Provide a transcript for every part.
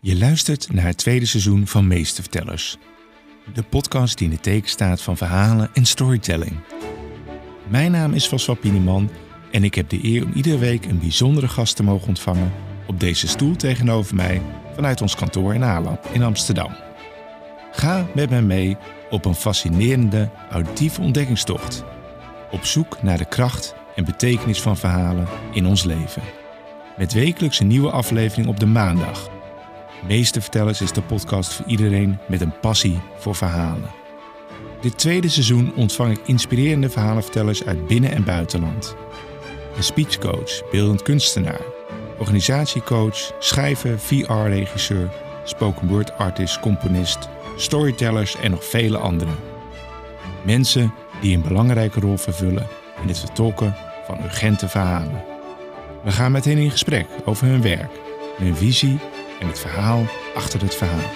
Je luistert naar het tweede seizoen van Meestervertellers. De podcast die in het teken staat van verhalen en storytelling. Mijn naam is Vaswap Pieneman en ik heb de eer om iedere week een bijzondere gast te mogen ontvangen op deze stoel tegenover mij vanuit ons kantoor in Aalap in Amsterdam. Ga met mij mee op een fascinerende auditieve ontdekkingstocht. Op zoek naar de kracht en betekenis van verhalen in ons leven. Met wekelijks een nieuwe aflevering op de maandag. Meestervertellers is de podcast voor iedereen met een passie voor verhalen. Dit tweede seizoen ontvang ik inspirerende verhalenvertellers uit binnen- en buitenland. Een speechcoach, beeldend kunstenaar, organisatiecoach, schrijver, VR-regisseur, spoken word artist, componist, storytellers en nog vele anderen. Mensen die een belangrijke rol vervullen in het vertolken van urgente verhalen. We gaan met hen in gesprek over hun werk, hun visie en het verhaal achter het verhaal.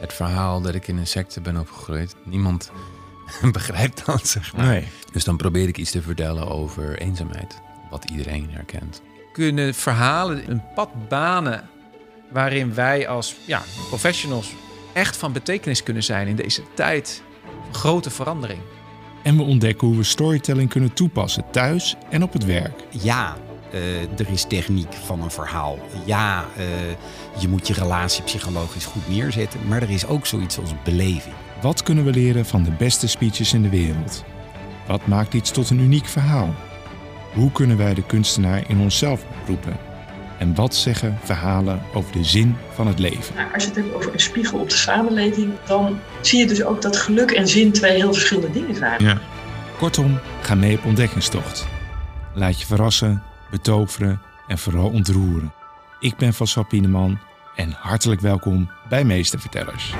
Het verhaal dat ik in een secte ben opgegroeid, niemand begrijpt dat, zeg maar. Nee. Dus dan probeer ik iets te vertellen over eenzaamheid, wat iedereen herkent. kunnen verhalen een pad banen waarin wij als ja, professionals echt van betekenis kunnen zijn in deze tijd van grote verandering. En we ontdekken hoe we storytelling kunnen toepassen thuis en op het werk. Ja, eh, er is techniek van een verhaal. Ja, eh, je moet je relatie psychologisch goed neerzetten. Maar er is ook zoiets als beleving. Wat kunnen we leren van de beste speeches in de wereld? Wat maakt iets tot een uniek verhaal? Hoe kunnen wij de kunstenaar in onszelf roepen? En wat zeggen verhalen over de zin van het leven? Maar als je het hebt over een spiegel op de samenleving, dan zie je dus ook dat geluk en zin twee heel verschillende dingen zijn. Kortom, ga mee op ontdekkingstocht. Laat je verrassen, betoveren en vooral ontroeren. Ik ben Van Pieneman en hartelijk welkom bij Meestervertellers.